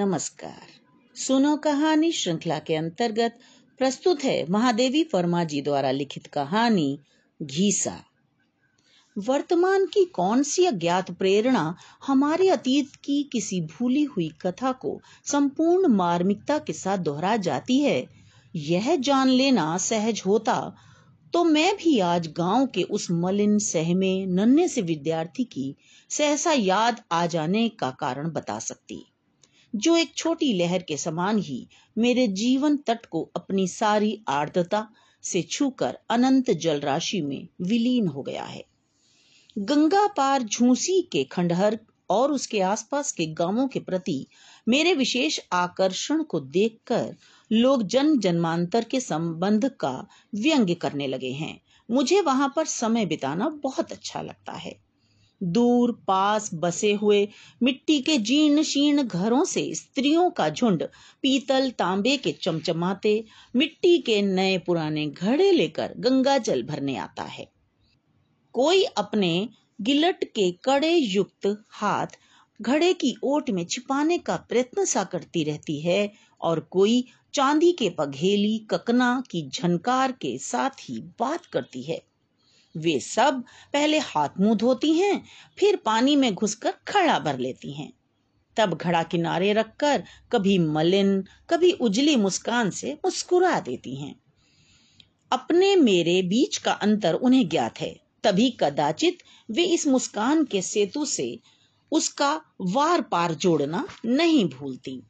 नमस्कार। सुनो कहानी श्रृंखला के अंतर्गत प्रस्तुत है महादेवी वर्मा जी द्वारा लिखित कहानी, घीसा। वर्तमान की कौन सी अज्ञात प्रेरणा हमारे अतीत की किसी भूली हुई कथा को संपूर्ण मार्मिकता के साथ दोहरा जाती है? यह जान लेना सहज होता। तो मैं भी आज गाँव के उस मलिन सहमे नन्हे से विद्यार्थी की सहसा याद आ जाने का कारण बता सकती। जो एक छोटी लहर के समान ही मेरे जीवन तट को अपनी सारी आर्द्रता से छूकर अनंत जल राशि में विलीन हो गया है। गंगा पार झूसी के खंडहर और उसके आसपास के गाँवों के प्रति मेरे विशेष आकर्षण को देखकर लोग जन जन्मांतर के संबंध का व्यंग्य करने लगे हैं। मुझे वहाँ पर समय बिताना बहुत अच्छा लगता है। दूर पास बसे हुए मिट्टी के जीर्ण शीर्ण घरों से स्त्रियों का झुंड पीतल तांबे के चमचमाते मिट्टी के नए पुराने घड़े लेकर गंगा जल भरने आता है। कोई अपने गिलट के कड़े युक्त हाथ घड़े की ओट में छिपाने का प्रयत्न सा करती रहती है और कोई चांदी के पघेली ककना की झनकार के साथ ही बात करती है। वे सब पहले हाथ मुँह धोती हैं, फिर पानी में घुसकर खड़ा भर लेती हैं। तब घड़ा किनारे रखकर कभी मलिन, कभी उजली मुस्कान से मुस्कुरा देती हैं। अपने मेरे बीच का अंतर उन्हें ज्ञात है, तभी कदाचित वे इस मुस्कान के सेतु से उसका वार पार जोड़ना नहीं भूलती।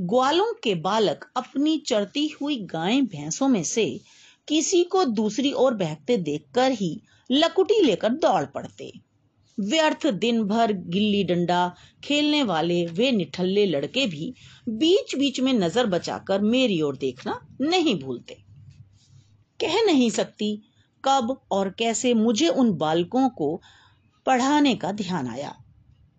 ग्वालों के बालक अपनी चढ़ती हुई गायें, भैंसों में से किसी को दूसरी ओर बहकते देखकर ही लकुटी लेकर दौड़ पड़ते। व्यर्थ दिन भर गिल्ली डंडा खेलने वाले वे निठल्ले लड़के भी बीच बीच में नज़र बचाकर मेरी ओर देखना नहीं भूलते। कह नहीं सकती कब और कैसे मुझे उन बालकों को पढ़ाने का ध्यान आया।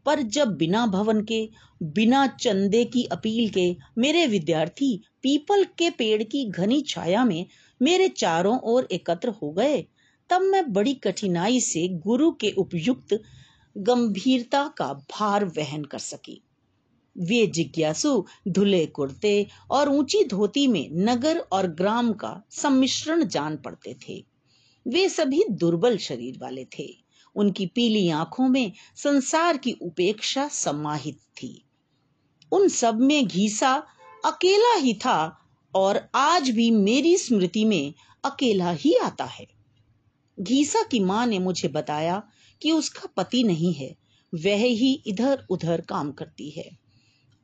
पर जब बिना भवन के, बिना चंदे की अपील के मेरे विद्यार्थी पीपल के पेड़ की घनी छाया में मेरे चारों ओर एकत्र हो गए, तब मैं बड़ी कठिनाई से गुरु के उपयुक्त गंभीरता का भार वहन कर सकी। वे जिज्ञासु, धुले कुर्ते और ऊँची धोती में नगर और ग्राम का सम्मिश्रण जान पड़ते थे। वे सभी दुर्बल शरीर वाले थे। उनकी पीली आँखों में संसार की उपेक्षा समाहित थी। उन सब में घीसा अकेला ही था और आज भी मेरी स्मृति में अकेला ही आता है। घीसा की माँ ने मुझे बताया कि उसका पति नहीं है, वह ही इधर उधर काम करती है।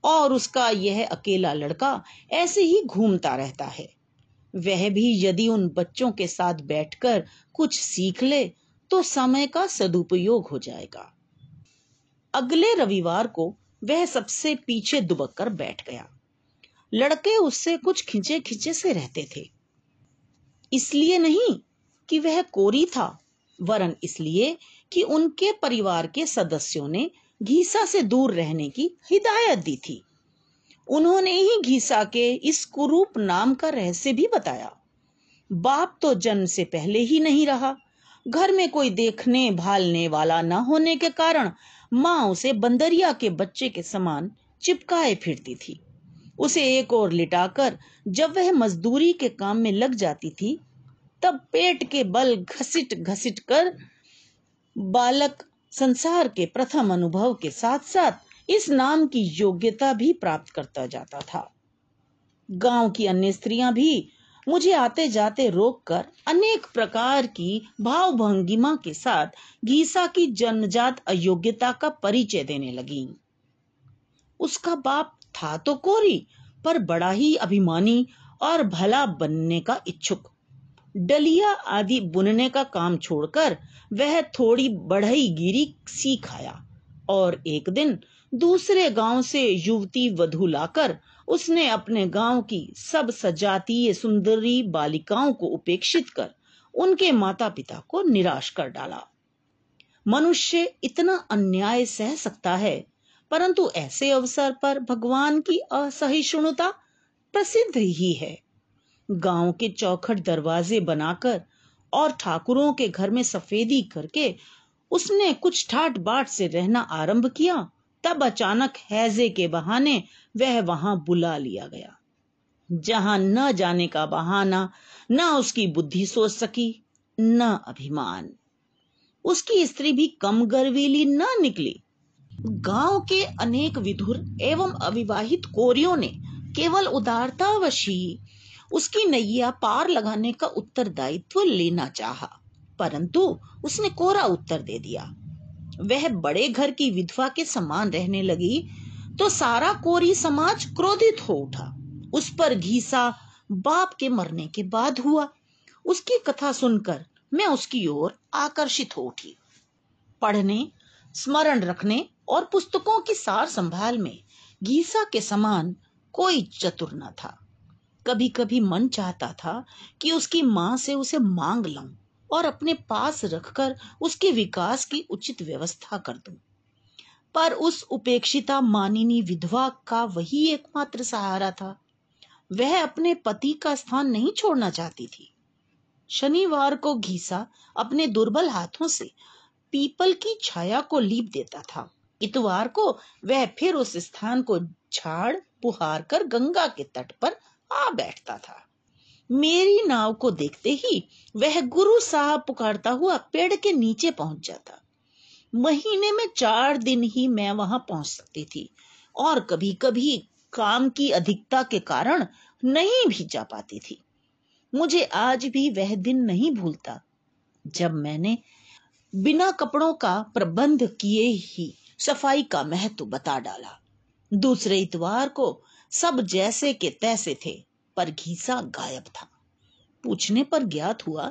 और उसका यह अकेला लड़का ऐसे ही घूमता रहता है। वह भी यदि उन बच्चों के साथ बैठकर कुछ सीख ले तो समय का सदुपयोग हो जाएगा। अगले रविवार को वह सबसे पीछे दुबक कर बैठ गया। लड़के उससे कुछ खिंचे खिंचे से रहते थे। इसलिए नहीं कि वह कोरी था, वरन इसलिए कि उनके परिवार के सदस्यों ने घीसा से दूर रहने की हिदायत दी थी। उन्होंने ही घीसा के इस कुरूप नाम का रहस्य भी बताया। बाप तो जन्म से पहले ही नहीं रहा। घर में कोई देखने, भालने वाला न होने के कारण माँ उसे बंदरिया के बच्चे के समान चिपकाए फिरती थी। उसे एक और लिटाकर जब वह मजदूरी के काम में लग जाती थी, तब पेट के बल घसीट घसीट कर बालक संसार के प्रथम अनुभव के साथ साथ इस नाम की योग्यता भी प्राप्त करता जाता था। गाँव की अन्य स्त्रियाँ भी मुझे आते जाते रोककर अनेक प्रकार की भाव भंगिमा के साथ घीसा की जन्मजात अयोग्यता का परिचय देने लगी। उसका बाप था तो कोरी, पर बड़ा ही अभिमानी और भला बनने का इच्छुक। डलिया आदि बुनने का काम छोड़कर वह थोड़ी बढ़ई गिरी सीख आया और एक दिन दूसरे गाँव से युवती वधु लाकर उसने अपने गाँव की सब सजातीय सुंदरी बालिकाओं को उपेक्षित कर उनके माता पिता को निराश कर डाला। मनुष्य इतना अन्याय सह सकता है परंतु ऐसे अवसर पर भगवान की असहिष्णुता प्रसिद्ध ही है। गाँव के चौखट दरवाजे बनाकर और ठाकुरों के घर में सफेदी करके उसने कुछ ठाट बाट से रहना आरंभ किया, तब अचानक हैजे के बहाने वह वहाँ बुला लिया गया। जहाँ न जाने का बहाना, न उसकी बुद्धि सोच सकी, न अभिमान। उसकी स्त्री भी कम गर्वीली न निकली। गाँव के अनेक विधुर एवं अविवाहित कोरियों ने केवल उदारतावशी उसकी नैया पार लगाने का उत्तरदायित्व लेना चाहा, परंतु उसने कोरा उत्तर दे दिया। वह बड़े घर की विधवा के समान रहने लगी तो सारा कोरी समाज क्रोधित हो उठा। उस पर घीसा बाप के मरने के बाद हुआ। उसकी कथा सुनकर मैं उसकी ओर आकर्षित हो उठी। पढ़ने स्मरण रखने और पुस्तकों की सार संभाल में घीसा के समान कोई चतुर न था। कभी कभी मन चाहता था कि उसकी माँ से उसे मांग लाऊं और अपने पास रखकर उसके विकास की उचित व्यवस्था कर दूँ। पर उस उपेक्षिता मानिनी विधवा का वही एकमात्र सहारा था। वह अपने पति का स्थान नहीं छोड़ना चाहती थी। शनिवार को घीसा अपने दुर्बल हाथों से पीपल की छाया को लीप देता था। इतवार को वह फिर उस स्थान को झाड़ पुहार कर गंगा के तट पर आ बैठता था। मेरी नाव को देखते ही वह गुरु साहब पुकारता हुआ पेड़ के नीचे पहुँच जाता। महीने में चार दिन ही मैं वहाँ पहुँच सकती थी और कभी कभी काम की अधिकता के कारण नहीं भी जा पाती थी। मुझे आज भी वह दिन नहीं भूलता। जब मैंने बिना कपड़ों का प्रबंध किए ही सफ़ाई का महत्व बता डाला। दूसरे इतवार को सब जैसे के तैसे थे, पर घीसा गायब था। पूछने पर ज्ञात हुआ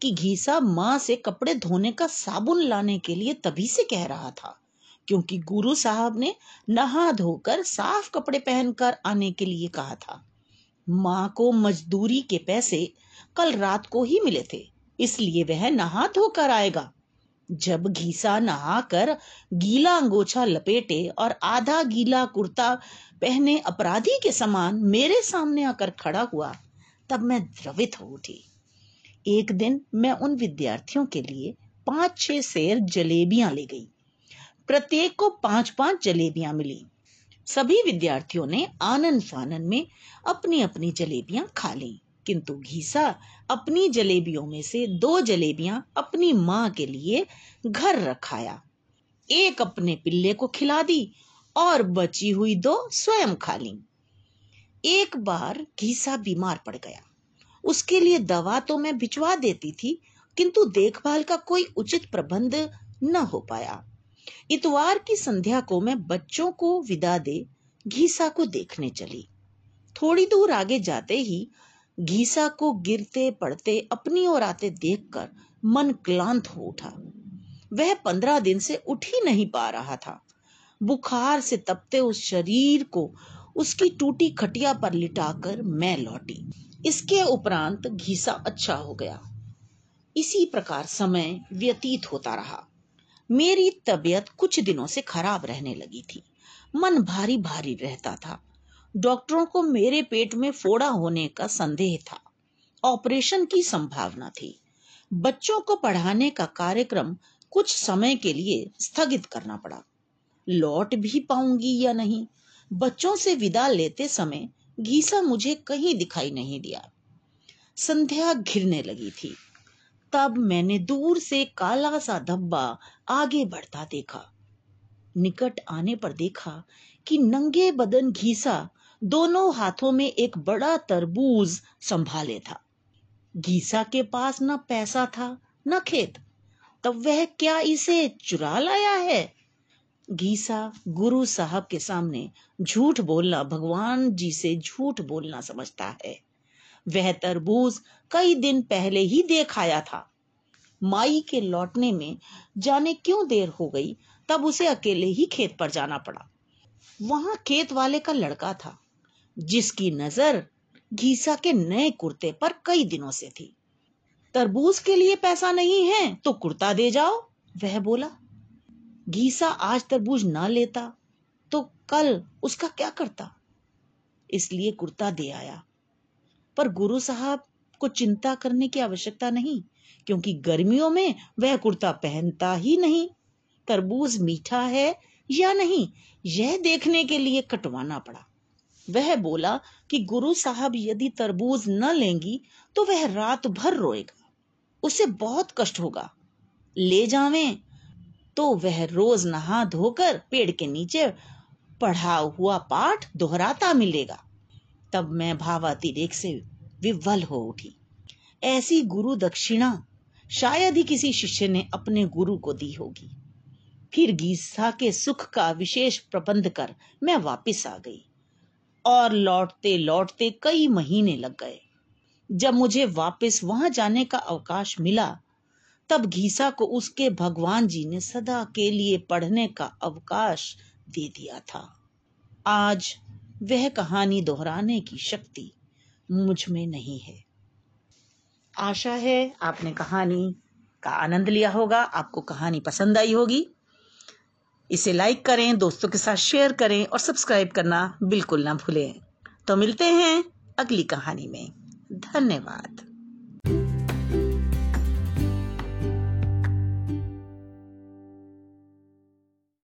कि घीसा माँ से कपड़े धोने का साबुन लाने के लिए तभी से कह रहा था, क्योंकि गुरु साहब ने नहा धोकर साफ़ कपड़े पहनकर आने के लिए कहा था। माँ को मजदूरी के पैसे कल रात को ही मिले थे, इसलिए वह नहा धोकर आएगा। जब घीसा नहाकर गीला अंगोछा लपेटे और आधा गीला कुर्ता पहने अपराधी के समान मेरे सामने आकर खड़ा हुआ, तब मैं द्रवित हो उठी। एक दिन मैं उन विद्यार्थियों के लिए पाँच छह शेर जलेबियाँ ले गई। प्रत्येक को पाँच पाँच जलेबियाँ मिली। सभी विद्यार्थियों ने आनंद फानन में अपनी अपनी जलेबियाँ खा ली। किंतु घीसा अपनी जलेबियों में से दो जलेबियाँ अपनी माँ के लिए घर रखाया। एक अपने पिल्ले को खिला दी और बची हुई दो स्वयं खा ली। एक बार घीसा बीमार पड़ गया। उसके लिए दवा तो मैं भिजवा देती थी, किंतु देखभाल का कोई उचित प्रबंध न हो पाया। इतवार की संध्या को मैं बच्चों को विदा दे घीसा को देखने चली। थोड़ी दूर आगे जाते ही घीसा को गिरते पड़ते अपनी ओर आते देखकर मन क्लांत हो उठा। वह पंद्रह दिन से उठ ही नहीं पा रहा था। बुखार से तपते उस शरीर को उसकी टूटी खटिया पर लिटाकर मैं लौटी। इसके उपरांत घीसा अच्छा हो गया। इसी प्रकार समय व्यतीत होता रहा। मेरी तबीयत कुछ दिनों से खराब रहने लगी थी। मन भारी भारी रहता था। डॉक्टरों को मेरे पेट में फोड़ा होने का संदेह था। ऑपरेशन की संभावना थी। बच्चों को पढ़ाने का कार्यक्रम कुछ समय के लिए स्थगित करना पड़ा। लौट भी पाऊँगी या नहीं? बच्चों से विदा लेते समय घीसा मुझे कहीं दिखाई नहीं दिया। संध्या घिरने लगी थी। तब मैंने दूर से काला सा धब्बा आगे बढ़ता देखा। निकट आने पर देखा कि नंगे बदन घीसा दोनों हाथों में एक बड़ा तरबूज संभाले था। घीसा के पास न पैसा था, न खेत। तब वह क्या इसे चुरा लाया है? घीसा गुरु साहब के सामने झूठ बोलना, भगवान जी से झूठ बोलना समझता है। वह तरबूज कई दिन पहले ही देख आया था। माई के लौटने में जाने क्यों देर हो गई, तब उसे अकेले ही खेत पर जाना पड़ा। वहाँ खेत वाले का लड़का था। जिसकी नज़र घीसा के नए कुर्ते पर कई दिनों से थी। तरबूज के लिए पैसा नहीं है तो कुर्ता दे जाओ, वह बोला। घीसा आज तरबूज ना लेता तो कल उसका क्या करता? इसलिए कुर्ता दे आया। पर गुरु साहब को चिंता करने की आवश्यकता नहीं, क्योंकि गर्मियों में वह कुर्ता पहनता ही नहीं। तरबूज मीठा है या नहीं, यह देखने के लिए कटवाना पड़ा। वह बोला कि गुरु साहब यदि तरबूज न लेंगी तो वह रात भर रोएगा। उसे बहुत कष्ट होगा। ले जावे। तो वह रोज नहा धोकर पेड़ के नीचे पढ़ा हुआ पाठ दोहराता मिलेगा। तब मैं भावातिरेक से विवल हो उठी। ऐसी गुरु दक्षिणा शायद ही किसी शिष्य ने अपने गुरु को दी होगी। फिर गीसा के सुख का विशेष प्रबंध कर मैं वापस आ गई। और लौटते लौटते कई महीने लग गए। जब मुझे वापस वहाँ जाने का अवकाश मिला, तब घीसा को उसके भगवान जी ने सदा के लिए पढ़ने का अवकाश दे दिया था। आज वह कहानी दोहराने की शक्ति मुझमें नहीं है। आशा है आपने कहानी का आनंद लिया होगा, आपको कहानी पसंद आई होगी। इसे लाइक करें, दोस्तों के साथ शेयर करें और सब्सक्राइब करना बिल्कुल ना भूलें। तो मिलते हैं अगली कहानी में। धन्यवाद।